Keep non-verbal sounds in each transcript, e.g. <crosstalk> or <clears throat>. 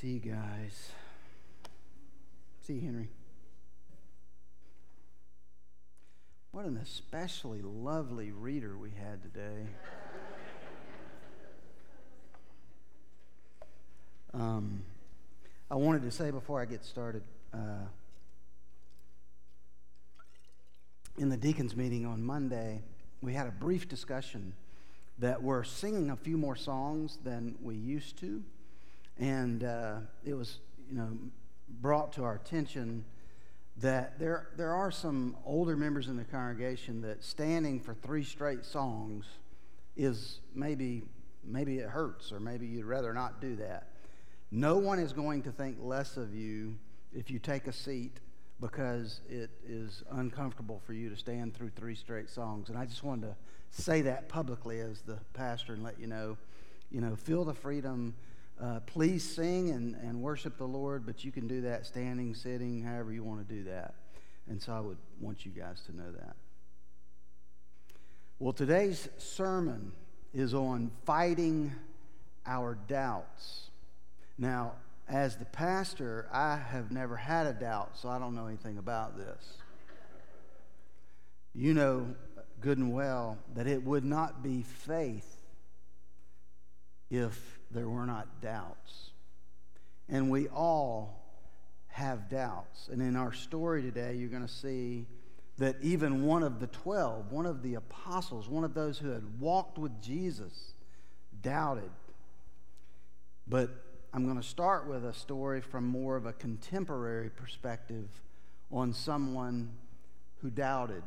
See you guys. See you, Henry. What an especially lovely reader we had today. um, I wanted to say before I get started uh, in the deacons meeting on Monday, we had a brief discussion that we're singing a few more songs than we used to. And uh, it was, you know, brought to our attention that there, there are some older members in the congregation that standing for three straight songs is maybe, maybe it hurts, or maybe you'd rather not do that. No one is going to think less of you if you take a seat because it is uncomfortable for you to stand through three straight songs. And I just wanted to say that publicly as the pastor and let you know, you know, feel the freedom. Uh, please sing and, and worship the Lord, but you can do that standing, sitting, however you want to do that. And so I would want you guys to know that. Well, today's sermon is on fighting our doubts. Now, as the pastor, I have never had a doubt, so I don't know anything about this. You know good and well that it would not be faith if there were not doubts. And we all have doubts. And in our story today, you're going to see that even one of the 12, one of the apostles, one of those who had walked with Jesus, doubted. But I'm going to start with a story from more of a contemporary perspective on someone who doubted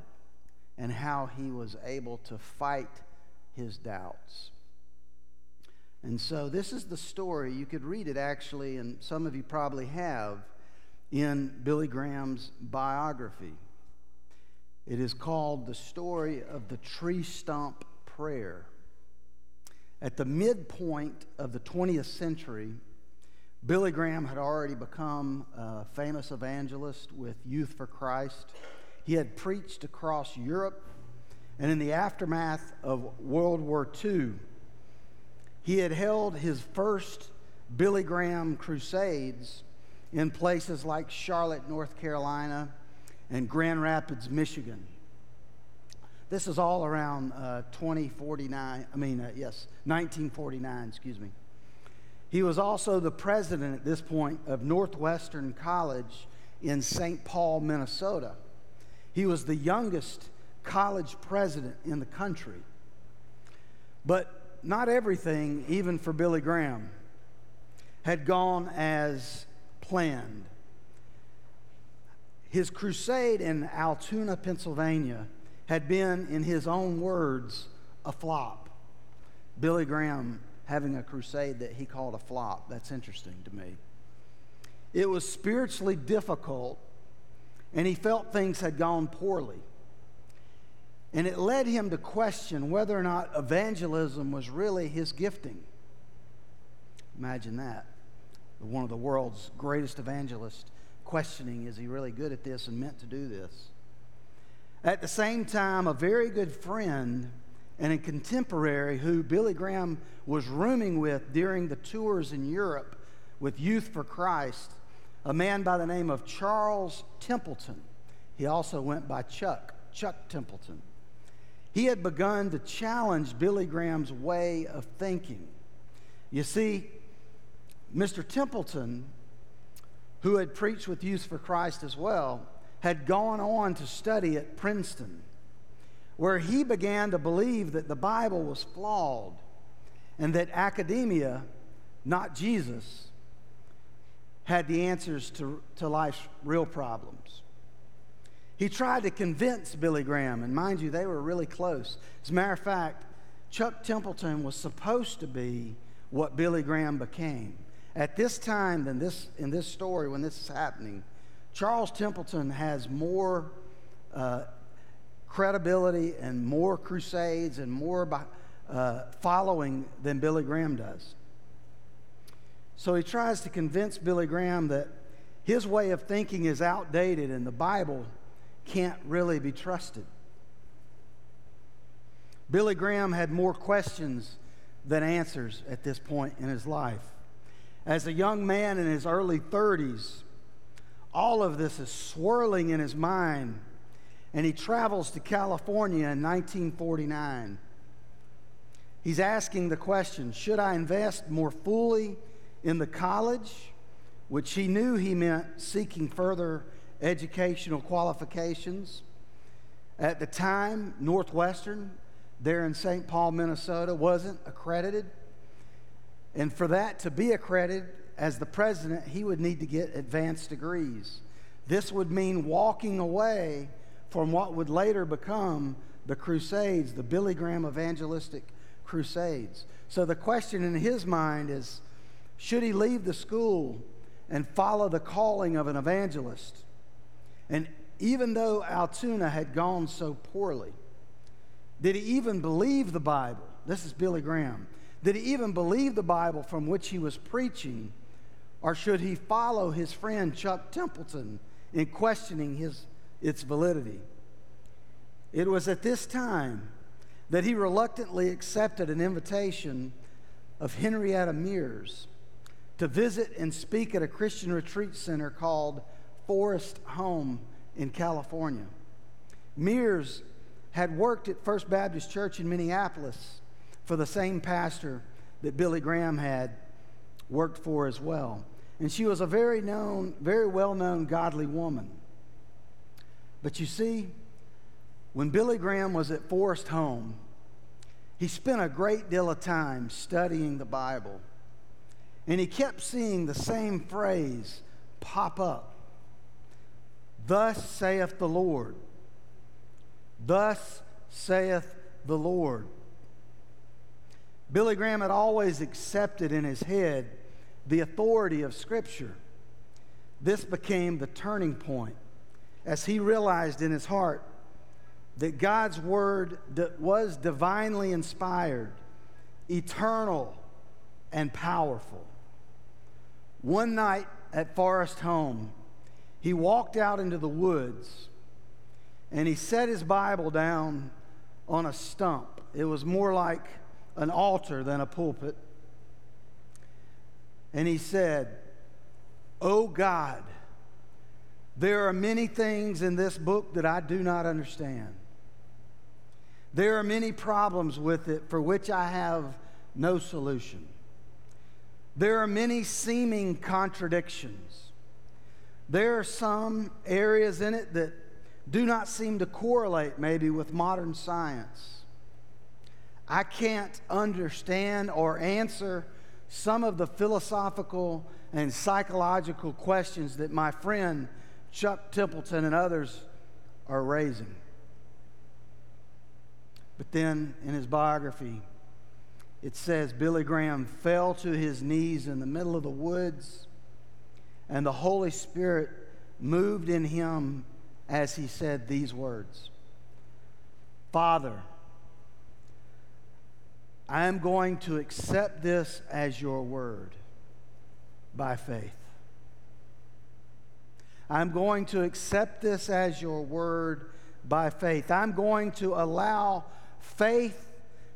and how he was able to fight his doubts. And so, this is the story. You could read it actually, and some of you probably have, in Billy Graham's biography. It is called The Story of the Tree Stump Prayer. At the midpoint of the 20th century, Billy Graham had already become a famous evangelist with Youth for Christ. He had preached across Europe, and in the aftermath of World War II, he had held his first Billy Graham crusades in places like Charlotte, North Carolina, and Grand Rapids, Michigan. This is all around uh, 2049, I mean, uh, yes, 1949, excuse me. He was also the president at this point of Northwestern College in St. Paul, Minnesota. He was the youngest college president in the country. But not everything, even for Billy Graham, had gone as planned. His crusade in Altoona, Pennsylvania, had been, in his own words, a flop. Billy Graham having a crusade that he called a flop. That's interesting to me. It was spiritually difficult, and he felt things had gone poorly. And it led him to question whether or not evangelism was really his gifting. Imagine that. One of the world's greatest evangelists questioning is he really good at this and meant to do this? At the same time, a very good friend and a contemporary who Billy Graham was rooming with during the tours in Europe with Youth for Christ, a man by the name of Charles Templeton. He also went by Chuck, Chuck Templeton. He had begun to challenge Billy Graham's way of thinking. You see, Mr. Templeton, who had preached with Youth for Christ as well, had gone on to study at Princeton where he began to believe that the Bible was flawed and that academia, not Jesus, had the answers to, to life's real problems. He tried to convince Billy Graham, and mind you, they were really close. As a matter of fact, Chuck Templeton was supposed to be what Billy Graham became. At this time, than this, in this story, when this is happening, Charles Templeton has more uh, credibility and more crusades and more uh, following than Billy Graham does. So he tries to convince Billy Graham that his way of thinking is outdated and the Bible can't really be trusted. Billy Graham had more questions than answers at this point in his life. As a young man in his early 30s, all of this is swirling in his mind, and he travels to California in 1949. He's asking the question Should I invest more fully in the college, which he knew he meant seeking further educational qualifications? At the time, Northwestern, there in St. Paul, Minnesota, wasn't accredited. And for that to be accredited as the president, he would need to get advanced degrees. This would mean walking away from what would later become the Crusades, the Billy Graham evangelistic crusades. So the question in his mind is should he leave the school and follow the calling of an evangelist? And even though Altoona had gone so poorly, did he even believe the Bible? This is Billy Graham. Did he even believe the Bible from which he was preaching? Or should he follow his friend Chuck Templeton in questioning his, its validity? It was at this time that he reluctantly accepted an invitation of Henrietta Mears to visit and speak at a Christian retreat center called Forest Home in California. Mears had worked at First Baptist Church in Minneapolis for the same pastor that Billy Graham had worked for as well. And she was a very known, very well known godly woman. But you see, when Billy Graham was at Forest Home, he spent a great deal of time studying the Bible. And he kept seeing the same phrase pop up Thus saith the Lord. Thus saith the Lord. Billy Graham had always accepted in his head the authority of Scripture. This became the turning point as he realized in his heart that God's Word was divinely inspired, eternal, and powerful. One night at Forest Home, he walked out into the woods and he set his Bible down on a stump. It was more like an altar than a pulpit. And he said, Oh God, there are many things in this book that I do not understand. There are many problems with it for which I have no solution. There are many seeming contradictions. There are some areas in it that do not seem to correlate maybe with modern science. I can't understand or answer some of the philosophical and psychological questions that my friend Chuck Templeton and others are raising. But then in his biography, it says Billy Graham fell to his knees in the middle of the woods, and the Holy Spirit moved in him as he said these words Father, I am going to accept this as your word by faith. I'm going to accept this as your word by faith. I'm going to allow faith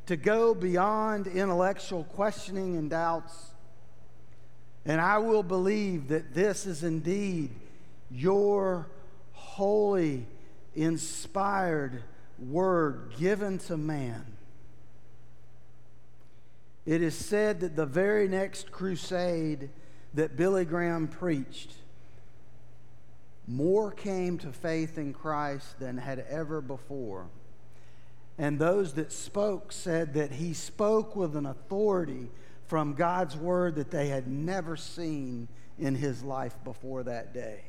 to go beyond intellectual questioning and doubts. And I will believe that this is indeed your holy, inspired word given to man. It is said that the very next crusade that Billy Graham preached, more came to faith in Christ than had ever before. And those that spoke said that he spoke with an authority from God's word that they had never seen in his life before that day.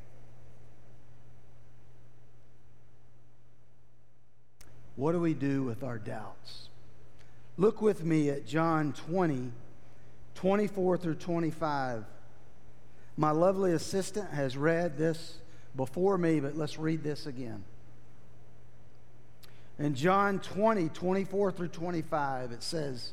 What do we do with our doubts? Look with me at John 20, 24 through 25. My lovely assistant has read this before me, but let's read this again. In John 20, 24 through 25, it says,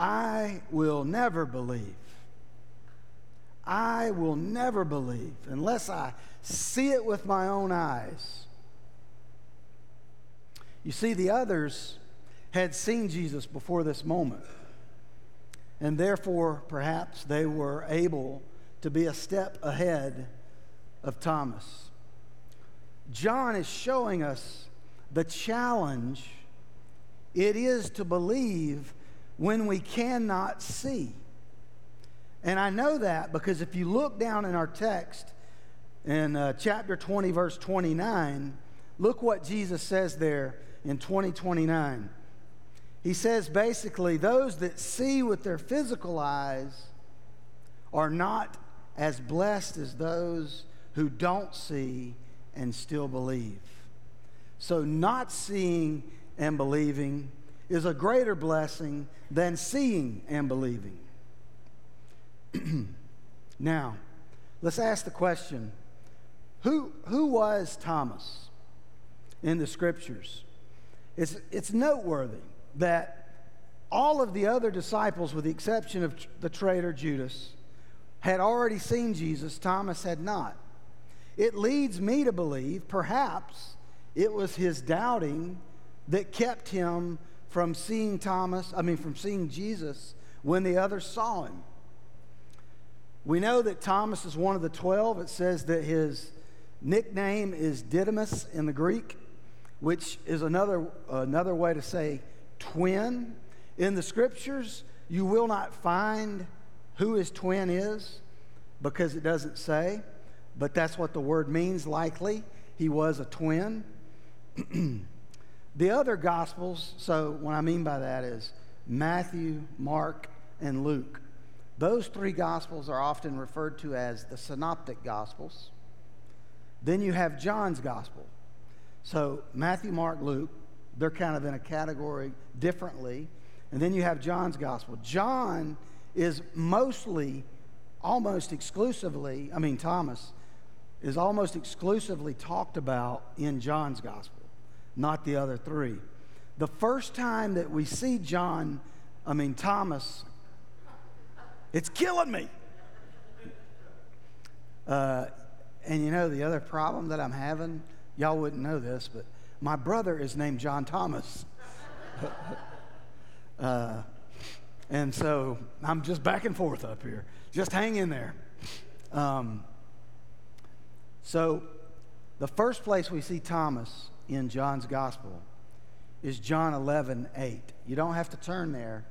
I will never believe. I will never believe unless I see it with my own eyes. You see, the others had seen Jesus before this moment, and therefore, perhaps they were able to be a step ahead of Thomas. John is showing us the challenge it is to believe when we cannot see. And I know that because if you look down in our text in uh, chapter 20, verse 29, look what Jesus says there in 2029. He says basically, those that see with their physical eyes are not as blessed as those who don't see and still believe. So, not seeing and believing is a greater blessing than seeing and believing. <clears throat> now, let's ask the question who, who was Thomas in the scriptures? It's, it's noteworthy that all of the other disciples, with the exception of the traitor Judas, had already seen Jesus, Thomas had not. It leads me to believe perhaps it was his doubting that kept him from seeing Thomas, I mean, from seeing Jesus when the others saw him. We know that Thomas is one of the 12. It says that his nickname is Didymus in the Greek, which is another, another way to say twin. In the scriptures, you will not find who his twin is because it doesn't say, but that's what the word means likely. He was a twin. <clears throat> the other gospels, so what I mean by that is Matthew, Mark, and Luke. Those three gospels are often referred to as the synoptic gospels. Then you have John's gospel. So Matthew, Mark, Luke, they're kind of in a category differently. And then you have John's gospel. John is mostly, almost exclusively, I mean, Thomas is almost exclusively talked about in John's gospel, not the other three. The first time that we see John, I mean, Thomas it's killing me. Uh, and you know, the other problem that I'm having, y'all wouldn't know this, but my brother is named John Thomas. <laughs> uh, and so I'm just back and forth up here. Just hang in there. Um, so the first place we see Thomas in John's gospel is John 11, 8. You don't have to turn there.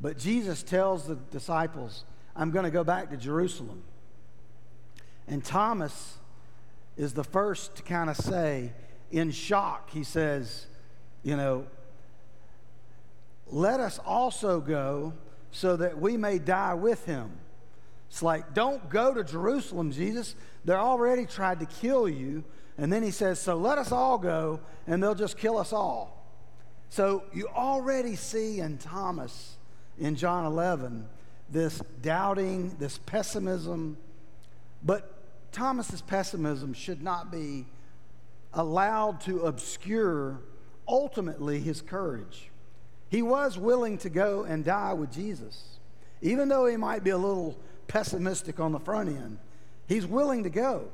But Jesus tells the disciples, I'm going to go back to Jerusalem. And Thomas is the first to kind of say, in shock, he says, You know, let us also go so that we may die with him. It's like, don't go to Jerusalem, Jesus. They're already tried to kill you. And then he says, So let us all go, and they'll just kill us all. So you already see in Thomas in John 11 this doubting, this pessimism. But Thomas's pessimism should not be allowed to obscure ultimately his courage. He was willing to go and die with Jesus. Even though he might be a little pessimistic on the front end, he's willing to go.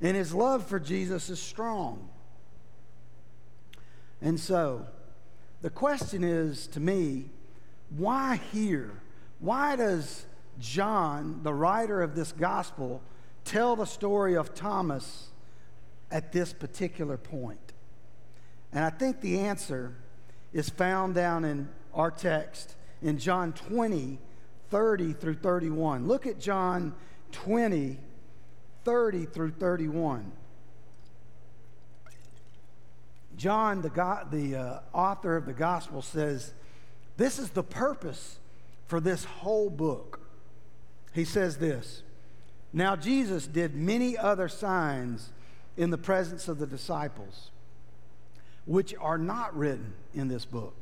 And his love for Jesus is strong. And so, the question is to me why here? Why does John, the writer of this gospel, tell the story of Thomas at this particular point? And I think the answer is found down in our text in John 20, 30 through 31. Look at John 20, 30 through 31. John, the, God, the uh, author of the gospel, says, this is the purpose for this whole book. He says this Now Jesus did many other signs in the presence of the disciples, which are not written in this book.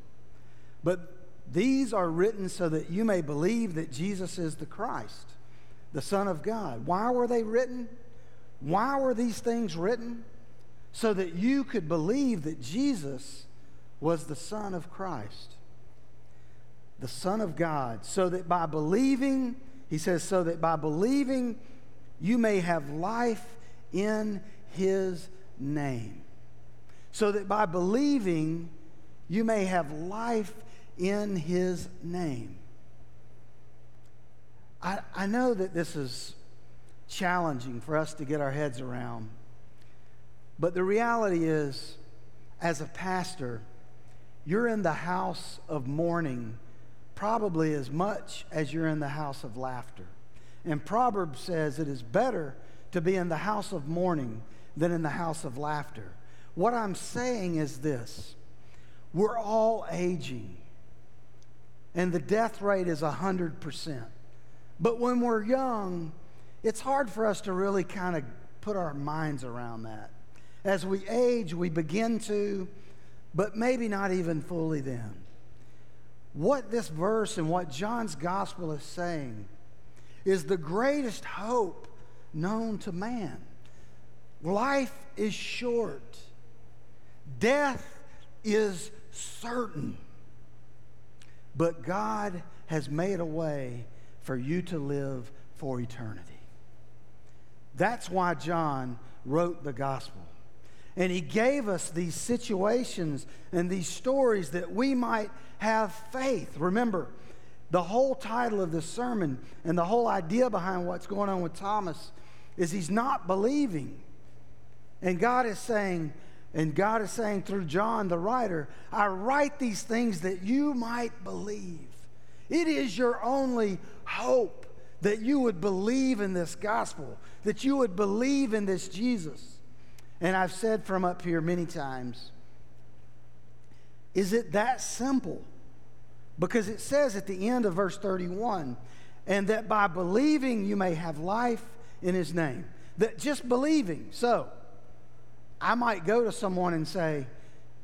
But these are written so that you may believe that Jesus is the Christ, the Son of God. Why were they written? Why were these things written? So that you could believe that Jesus was the Son of Christ, the Son of God. So that by believing, he says, so that by believing you may have life in his name. So that by believing you may have life in his name. I, I know that this is challenging for us to get our heads around. But the reality is, as a pastor, you're in the house of mourning probably as much as you're in the house of laughter. And Proverbs says it is better to be in the house of mourning than in the house of laughter. What I'm saying is this we're all aging, and the death rate is 100%. But when we're young, it's hard for us to really kind of put our minds around that. As we age, we begin to, but maybe not even fully then. What this verse and what John's gospel is saying is the greatest hope known to man. Life is short, death is certain, but God has made a way for you to live for eternity. That's why John wrote the gospel. And he gave us these situations and these stories that we might have faith. Remember, the whole title of this sermon and the whole idea behind what's going on with Thomas is he's not believing. And God is saying, and God is saying through John the writer, I write these things that you might believe. It is your only hope that you would believe in this gospel, that you would believe in this Jesus. And I've said from up here many times, is it that simple? Because it says at the end of verse 31, and that by believing you may have life in his name. That just believing. So, I might go to someone and say,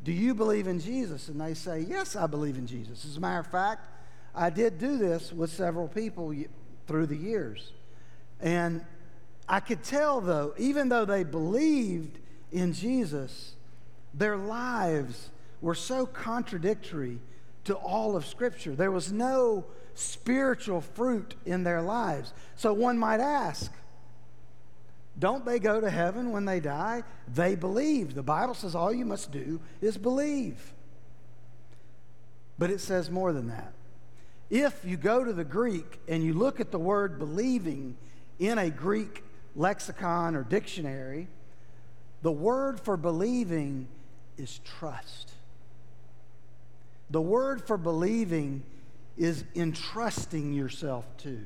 Do you believe in Jesus? And they say, Yes, I believe in Jesus. As a matter of fact, I did do this with several people through the years. And I could tell, though, even though they believed in Jesus, their lives were so contradictory to all of Scripture. There was no spiritual fruit in their lives. So one might ask, don't they go to heaven when they die? They believe. The Bible says all you must do is believe. But it says more than that. If you go to the Greek and you look at the word believing in a Greek lexicon or dictionary, the word for believing is trust. The word for believing is entrusting yourself to.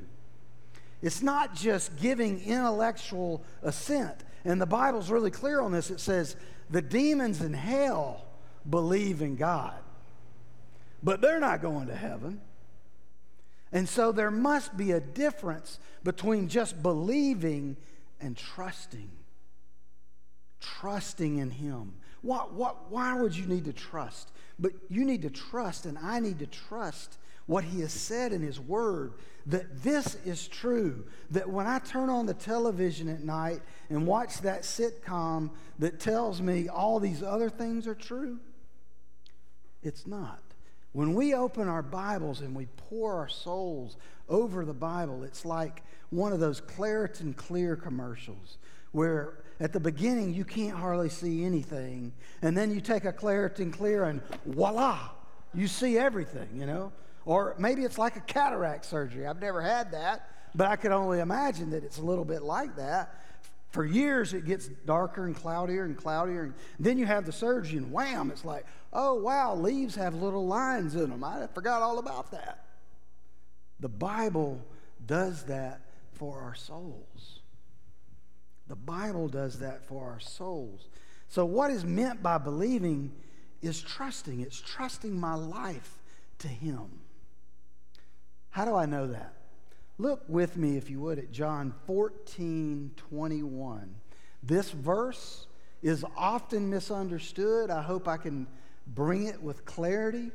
It's not just giving intellectual assent. And the Bible's really clear on this. It says the demons in hell believe in God, but they're not going to heaven. And so there must be a difference between just believing and trusting. Trusting in Him. What, what, why would you need to trust? But you need to trust, and I need to trust what He has said in His Word that this is true. That when I turn on the television at night and watch that sitcom that tells me all these other things are true, it's not. When we open our Bibles and we pour our souls over the Bible, it's like one of those Claritin Clear commercials where at the beginning you can't hardly see anything, and then you take a Claritin Clear and voila, you see everything, you know? Or maybe it's like a cataract surgery. I've never had that, but I could only imagine that it's a little bit like that. For years, it gets darker and cloudier and cloudier. And then you have the surgery, and wham, it's like, oh, wow, leaves have little lines in them. I forgot all about that. The Bible does that for our souls. The Bible does that for our souls. So, what is meant by believing is trusting. It's trusting my life to Him. How do I know that? Look with me, if you would, at John 14 21. This verse is often misunderstood. I hope I can bring it with clarity.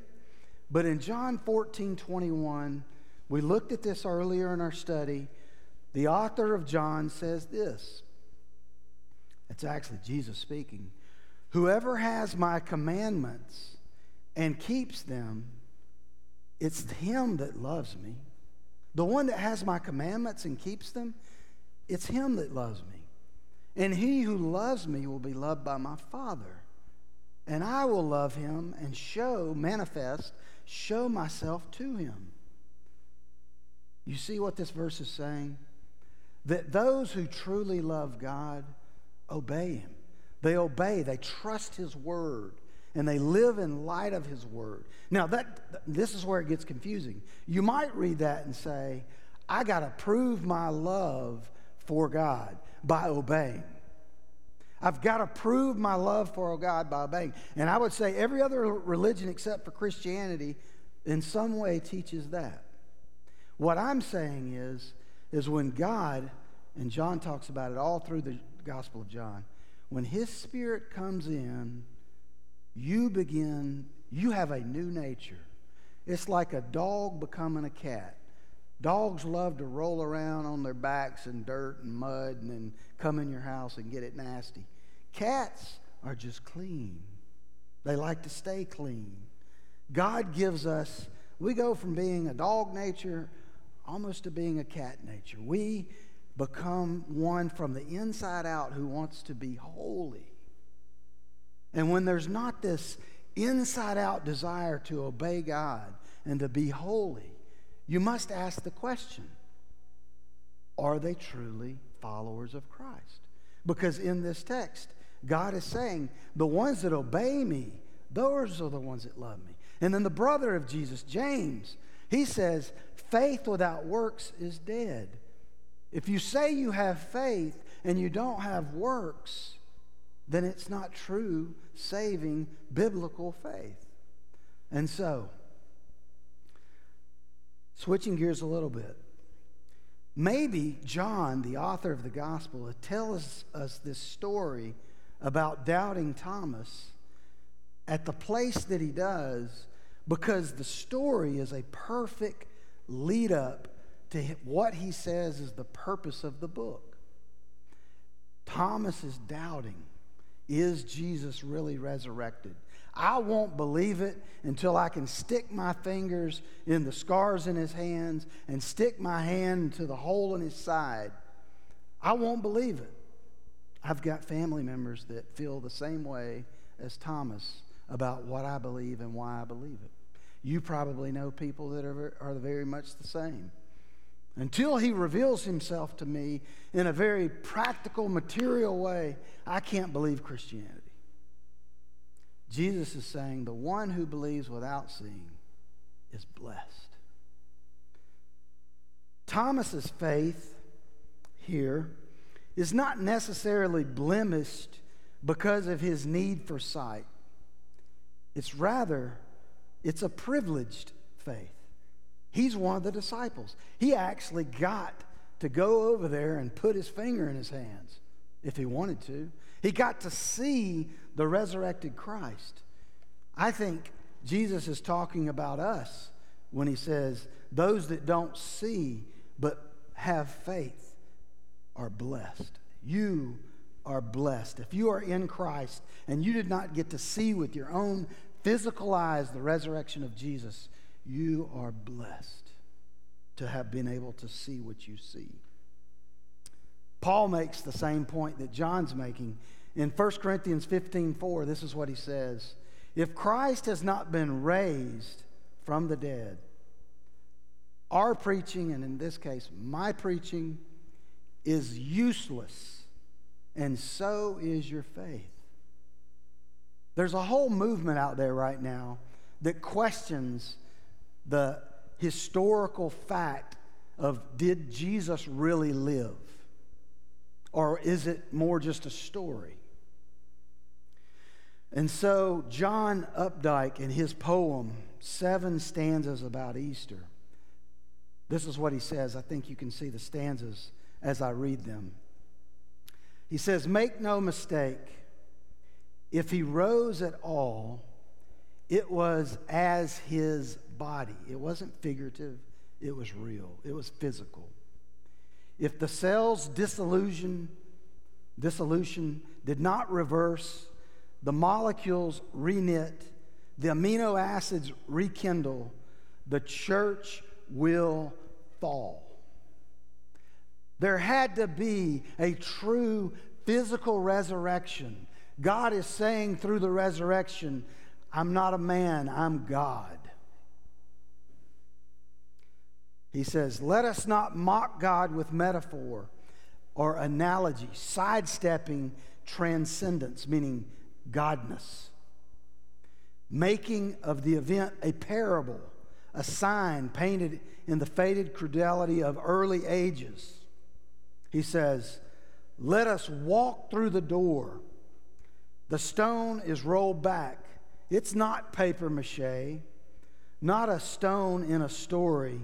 But in John 14 21, we looked at this earlier in our study. the author of John says this. It's actually Jesus speaking. Whoever has my commandments and keeps them, it's him that loves me. The one that has my commandments and keeps them, it's him that loves me. And he who loves me will be loved by my Father. And I will love him and show, manifest, show myself to him. You see what this verse is saying? That those who truly love God obey him. They obey, they trust his word, and they live in light of his word. Now, that, this is where it gets confusing. You might read that and say, I got to prove my love for God by obeying. I've got to prove my love for God by obeying. And I would say every other religion except for Christianity in some way teaches that. What I'm saying is, is when God, and John talks about it all through the Gospel of John, when His Spirit comes in, you begin, you have a new nature. It's like a dog becoming a cat. Dogs love to roll around on their backs in dirt and mud and then come in your house and get it nasty. Cats are just clean, they like to stay clean. God gives us, we go from being a dog nature almost to being a cat nature. We become one from the inside out who wants to be holy. And when there's not this inside out desire to obey God and to be holy, you must ask the question are they truly followers of Christ? Because in this text, God is saying, the ones that obey me, those are the ones that love me. And then the brother of Jesus, James, he says, faith without works is dead. If you say you have faith and you don't have works, then it's not true, saving, biblical faith. And so, switching gears a little bit, maybe John, the author of the gospel, tells us this story about doubting Thomas at the place that he does because the story is a perfect lead up to what he says is the purpose of the book. Thomas is doubting is Jesus really resurrected? I won't believe it until I can stick my fingers in the scars in his hands and stick my hand into the hole in his side. I won't believe it. I've got family members that feel the same way as Thomas about what I believe and why I believe it. You probably know people that are, are very much the same. Until he reveals himself to me in a very practical, material way, I can't believe Christianity. Jesus is saying the one who believes without seeing is blessed. Thomas's faith here is not necessarily blemished because of his need for sight. It's rather it's a privileged faith. He's one of the disciples. He actually got to go over there and put his finger in his hands if he wanted to. He got to see the resurrected Christ. I think Jesus is talking about us when he says, Those that don't see but have faith are blessed. You are blessed. If you are in Christ and you did not get to see with your own physical eyes the resurrection of Jesus, you are blessed to have been able to see what you see. Paul makes the same point that John's making. In 1 Corinthians 15 4, this is what he says If Christ has not been raised from the dead, our preaching, and in this case, my preaching, is useless, and so is your faith. There's a whole movement out there right now that questions the historical fact of did Jesus really live? Or is it more just a story? And so, John Updike, in his poem, Seven Stanzas About Easter, this is what he says. I think you can see the stanzas as I read them. He says, Make no mistake, if he rose at all, it was as his body. It wasn't figurative, it was real, it was physical. if the cell's dissolution, dissolution did not reverse, the molecules reknit, the amino acids rekindle, the church will fall. There had to be a true physical resurrection. God is saying through the resurrection, I'm not a man, I'm God. He says, Let us not mock God with metaphor or analogy, sidestepping transcendence, meaning godness, making of the event a parable, a sign painted in the faded credulity of early ages. He says, Let us walk through the door. The stone is rolled back. It's not paper mache, not a stone in a story,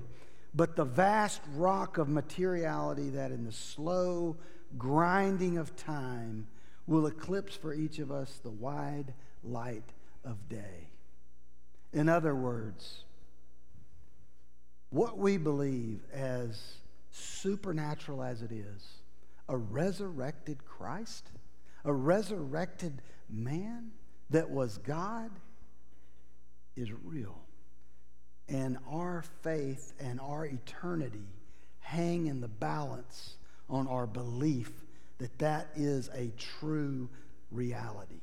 but the vast rock of materiality that in the slow grinding of time will eclipse for each of us the wide light of day. In other words, what we believe as supernatural as it is, a resurrected Christ, a resurrected man that was God, is real. And our faith and our eternity hang in the balance on our belief that that is a true reality.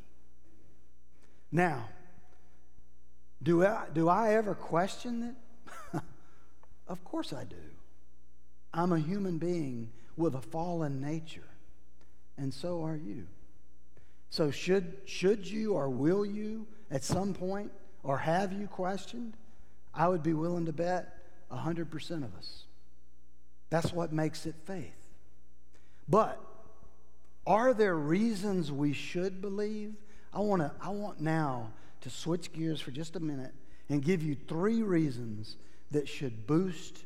Now, do I, do I ever question it? <laughs> of course I do. I'm a human being with a fallen nature, and so are you. So, should, should you or will you at some point, or have you questioned? I would be willing to bet 100% of us. That's what makes it faith. But are there reasons we should believe? I, wanna, I want now to switch gears for just a minute and give you three reasons that should boost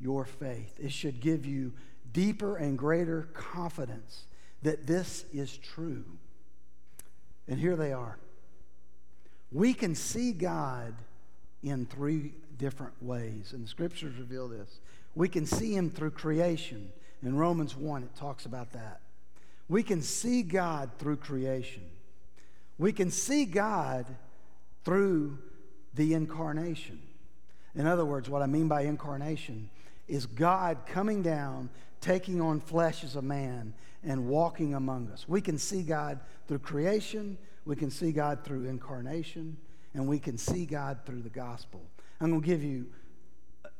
your faith. It should give you deeper and greater confidence that this is true. And here they are. We can see God in three different ways, and the scriptures reveal this. We can see Him through creation. In Romans 1, it talks about that. We can see God through creation. We can see God through the incarnation. In other words, what I mean by incarnation is God coming down, taking on flesh as a man, and walking among us. We can see God through creation, we can see God through incarnation, and we can see God through the gospel. I'm going to give you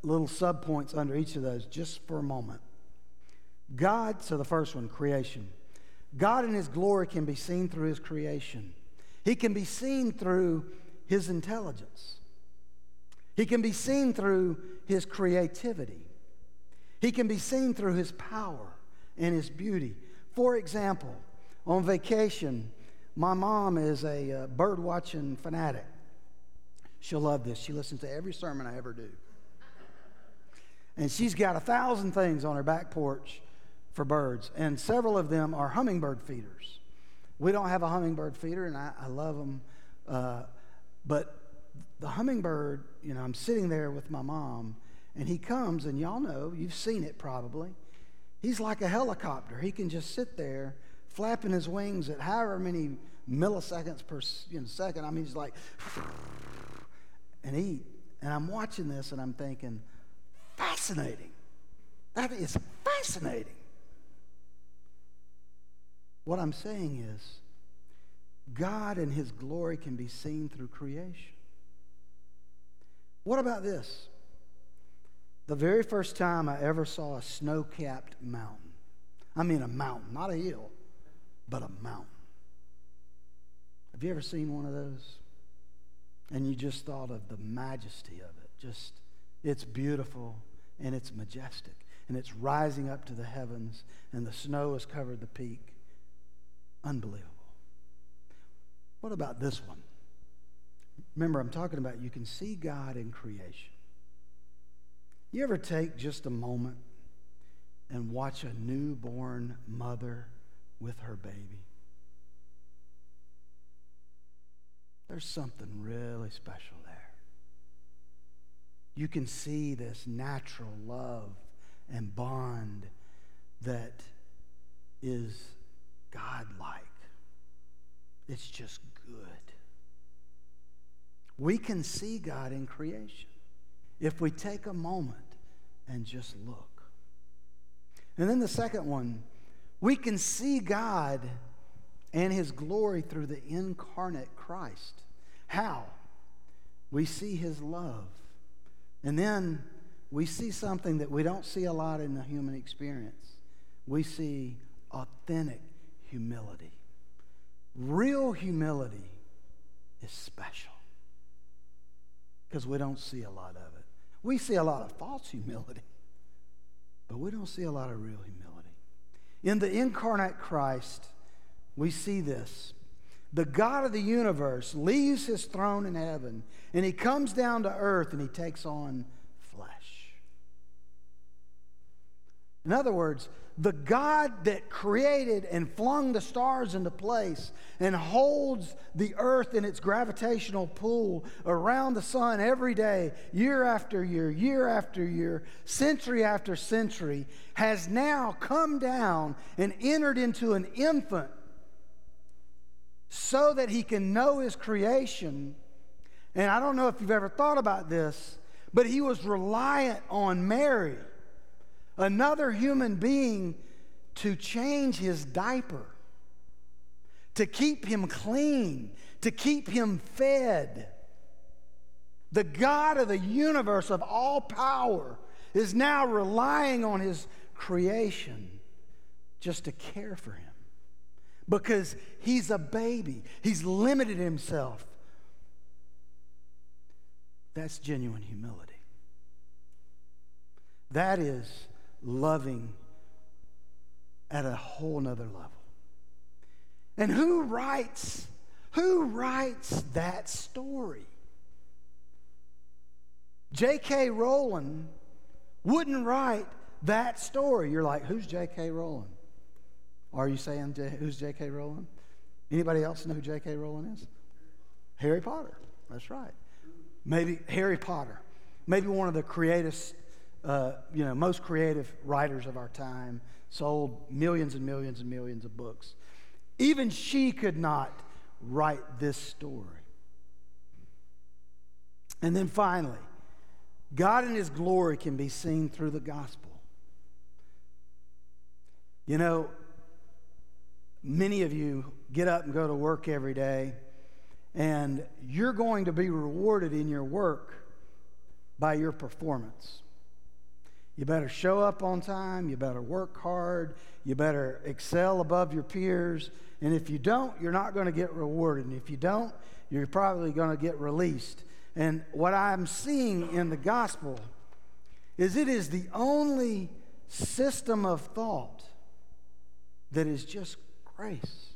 little subpoints under each of those just for a moment. God, so the first one, creation. God in His glory can be seen through His creation, He can be seen through His intelligence, He can be seen through His creativity, He can be seen through His power and His beauty. For example, on vacation, my mom is a uh, bird watching fanatic. She'll love this. She listens to every sermon I ever do. And she's got a thousand things on her back porch for birds, and several of them are hummingbird feeders. We don't have a hummingbird feeder, and I, I love them. Uh, but the hummingbird, you know, I'm sitting there with my mom, and he comes, and y'all know, you've seen it probably. He's like a helicopter. He can just sit there flapping his wings at however many milliseconds per you know, second. I mean, he's like, <laughs> and eat. And I'm watching this, and I'm thinking, fascinating. That is fascinating. What I'm saying is, God and His glory can be seen through creation. What about this? The very first time I ever saw a snow capped mountain. I mean, a mountain, not a hill, but a mountain. Have you ever seen one of those? And you just thought of the majesty of it. Just, it's beautiful and it's majestic. And it's rising up to the heavens, and the snow has covered the peak. Unbelievable. What about this one? Remember, I'm talking about you can see God in creation. You ever take just a moment and watch a newborn mother with her baby? There's something really special there. You can see this natural love and bond that is godlike. It's just good. We can see God in creation if we take a moment and just look. And then the second one, we can see God and his glory through the incarnate Christ. How? We see his love. And then we see something that we don't see a lot in the human experience. We see authentic humility. Real humility is special because we don't see a lot of it. We see a lot of false <laughs> humility, but we don't see a lot of real humility. In the incarnate Christ, we see this. The God of the universe leaves his throne in heaven and he comes down to earth and he takes on flesh. In other words, the God that created and flung the stars into place and holds the earth in its gravitational pull around the sun every day, year after year, year after year, century after century, has now come down and entered into an infant so that he can know his creation. And I don't know if you've ever thought about this, but he was reliant on Mary another human being to change his diaper, to keep him clean, to keep him fed. The God of the universe of all power is now relying on his creation just to care for him because he's a baby. He's limited himself. That's genuine humility. That is loving at a whole nother level. And who writes, who writes that story? J.K. Rowling wouldn't write that story. You're like, who's J.K. Rowling? Are you saying who's J.K. Rowling? Anybody else know who J.K. Rowling is? Harry Potter. That's right. Maybe Harry Potter. Maybe one of the creative uh, you know, most creative writers of our time, sold millions and millions and millions of books. Even she could not write this story. And then finally, God in His glory can be seen through the gospel. You know, many of you get up and go to work every day, and you're going to be rewarded in your work by your performance. You better show up on time. You better work hard. You better excel above your peers. And if you don't, you're not going to get rewarded. And if you don't, you're probably going to get released. And what I'm seeing in the gospel is it is the only system of thought that is just grace.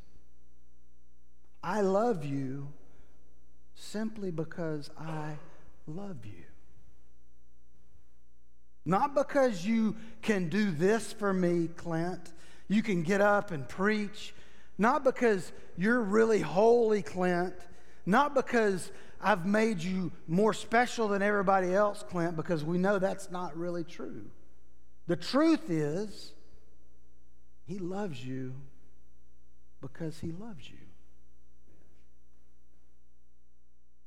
I love you simply because I love you. Not because you can do this for me, Clint. You can get up and preach. Not because you're really holy, Clint. Not because I've made you more special than everybody else, Clint, because we know that's not really true. The truth is, He loves you because He loves you.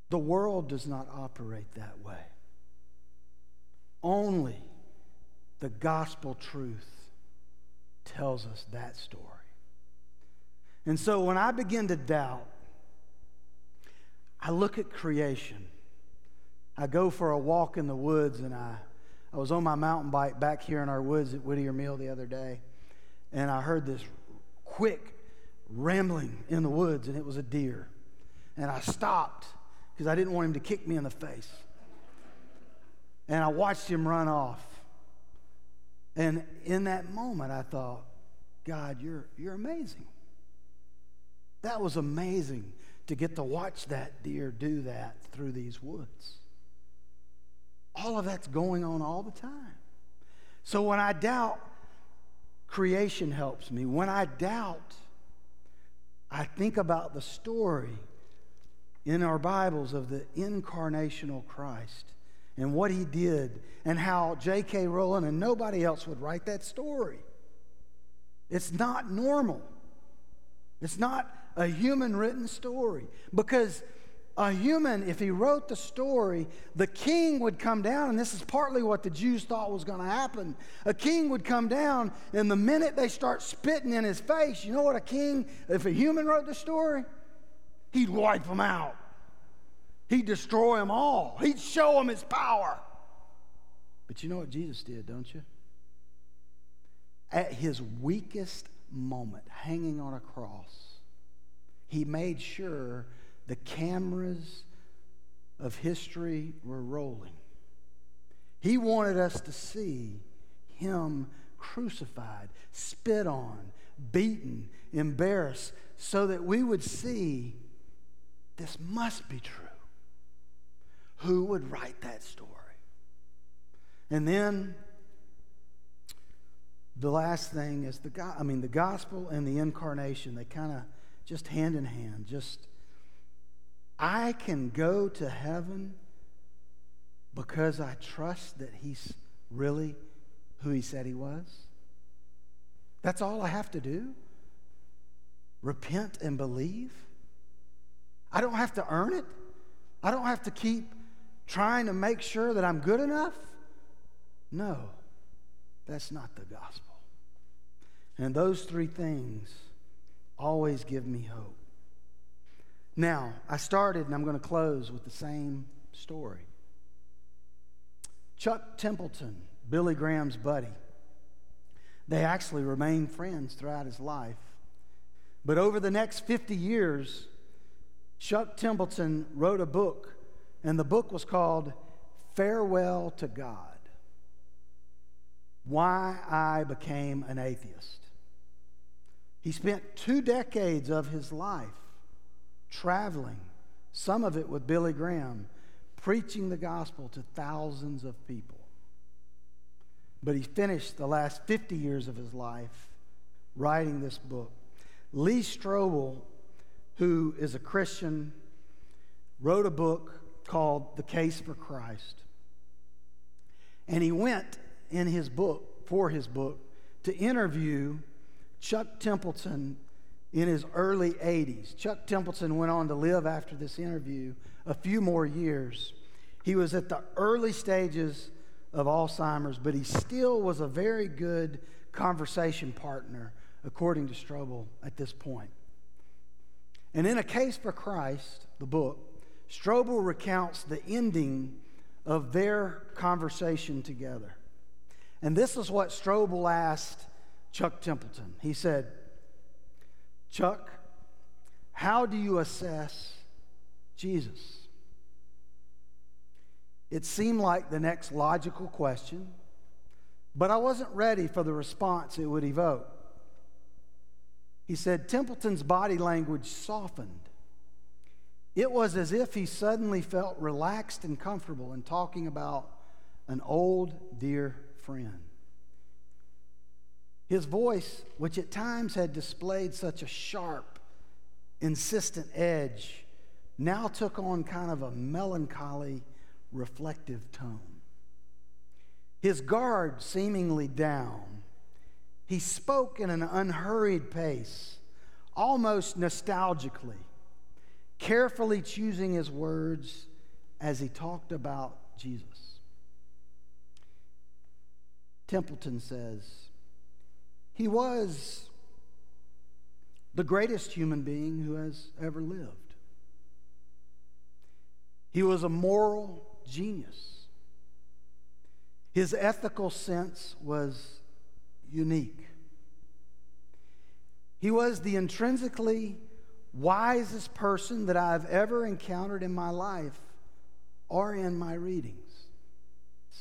The world does not operate that way. Only the gospel truth tells us that story. And so when I begin to doubt, I look at creation. I go for a walk in the woods, and I, I was on my mountain bike back here in our woods at Whittier Mill the other day, and I heard this quick rambling in the woods, and it was a deer. And I stopped because I didn't want him to kick me in the face and I watched him run off. And in that moment, I thought, God, you're, you're amazing. That was amazing to get to watch that deer do that through these woods. All of that's going on all the time. So when I doubt, creation helps me. When I doubt, I think about the story in our Bibles of the incarnational Christ and what he did and how J.K. Rowling and nobody else would write that story. It's not normal. It's not a human written story because a human, if he wrote the story, the king would come down, and this is partly what the Jews thought was going to happen. A king would come down, and the minute they start spitting in his face, you know what a king, if a human wrote the story, he'd wipe them out. He'd destroy them all. He'd show them his power. But you know what Jesus did, don't you? At his weakest moment, hanging on a cross, he made sure the cameras of history were rolling. He wanted us to see him crucified, spit on, beaten, embarrassed, so that we would see this must be true. Who would write that story? And then the last thing is the I mean the gospel and the incarnation, they kind of just hand in hand. Just I can go to heaven because I trust that he's really who he said he was. That's all I have to do. Repent and believe. I don't have to earn it. I don't have to keep trying to make sure that I'm good enough. No, that's not the gospel. And those three things always give me hope. Now, I started and I'm going to close with the same story. Chuck Templeton, Billy Graham's buddy, they actually remained friends throughout his life. But over the next 50 years, Chuck Templeton wrote a book, and the book was called Farewell to God Why I Became an Atheist. He spent two decades of his life traveling, some of it with Billy Graham, preaching the gospel to thousands of people. But he finished the last 50 years of his life writing this book. Lee Strobel, who is a Christian, wrote a book called The Case for Christ. And he went in his book, for his book, to interview Chuck Templeton in his early 80s. Chuck Templeton went on to live after this interview a few more years. He was at the early stages of Alzheimer's, but he still was a very good conversation partner, according to Strobel, at this point. And in A Case for Christ, the book, Strobel recounts the ending of their conversation together. And this is what Strobel asked Chuck Templeton. He said, Chuck, how do you assess Jesus? It seemed like the next logical question, but I wasn't ready for the response it would evoke. He said Templeton's body language softened. It was as if he suddenly felt relaxed and comfortable in talking about an old, dear friend. His voice, which at times had displayed such a sharp, insistent edge, now took on kind of a melancholy, reflective tone. His guard seemingly down, he spoke in an unhurried pace, almost nostalgically, carefully choosing his words as he talked about Jesus. Templeton says, he was the greatest human being who has ever lived. He was a moral genius. His ethical sense was unique. He was the intrinsically wisest person that I've ever encountered in my life or in my readings.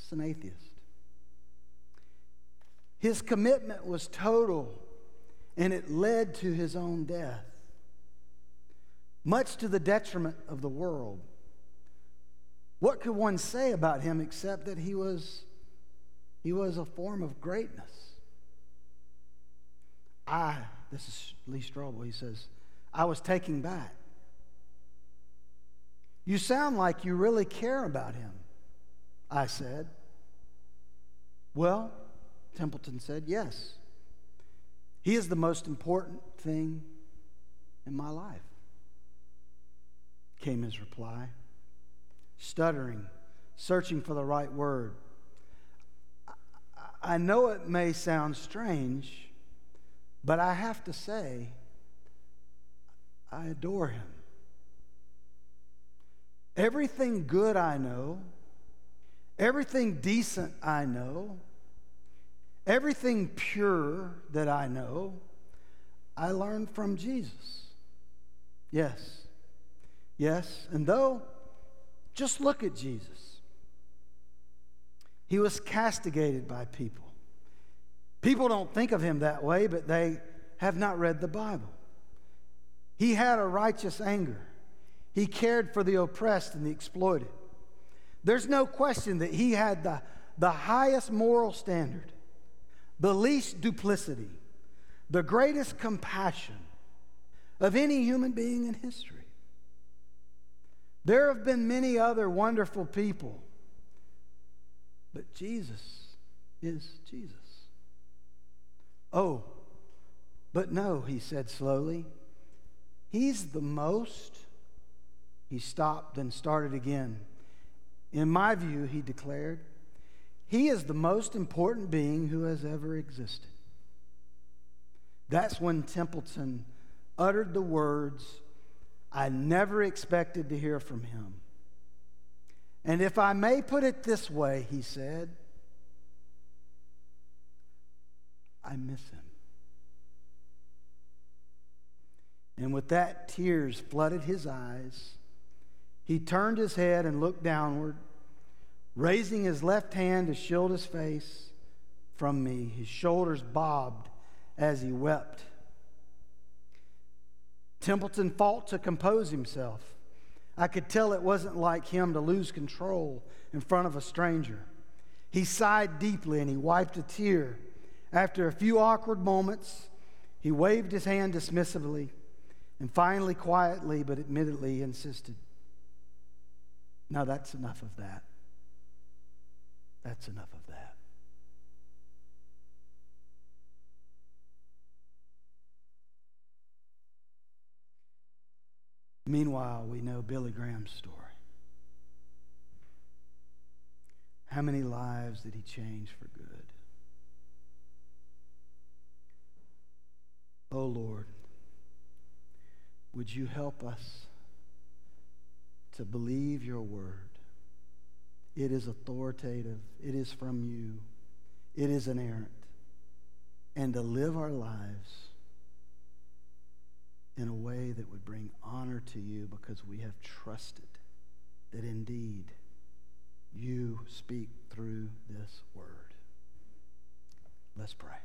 Is an atheist. His commitment was total, and it led to his own death, much to the detriment of the world. What could one say about him except that he was, he was a form of greatness? I, this is Lee Strobel, he says, I was taken back. You sound like you really care about him, I said. Well, Templeton said, Yes. He is the most important thing in my life, came his reply. Stuttering, searching for the right word. I know it may sound strange, but I have to say, I adore him. Everything good I know, everything decent I know, everything pure that I know, I learned from Jesus. Yes. Yes. And though, just look at Jesus. He was castigated by people. People don't think of him that way, but they have not read the Bible. He had a righteous anger. He cared for the oppressed and the exploited. There's no question that he had the, the highest moral standard, the least duplicity, the greatest compassion of any human being in history. There have been many other wonderful people, but Jesus is Jesus. Oh, but no, he said slowly. He's the most. He stopped and started again. In my view, he declared, he is the most important being who has ever existed. That's when Templeton uttered the words I never expected to hear from him. And if I may put it this way, he said, I miss him. And with that, tears flooded his eyes. He turned his head and looked downward, raising his left hand to shield his face from me. His shoulders bobbed as he wept. Templeton fought to compose himself. I could tell it wasn't like him to lose control in front of a stranger. He sighed deeply and he wiped a tear. After a few awkward moments, he waved his hand dismissively and finally, quietly but admittedly, insisted Now that's enough of that. That's enough of that. Meanwhile, we know Billy Graham's story. How many lives did he change for good? Oh Lord, would you help us to believe your word? It is authoritative, it is from you, it is inerrant, and to live our lives in a way that would bring honor to you because we have trusted that indeed you speak through this word. Let's pray.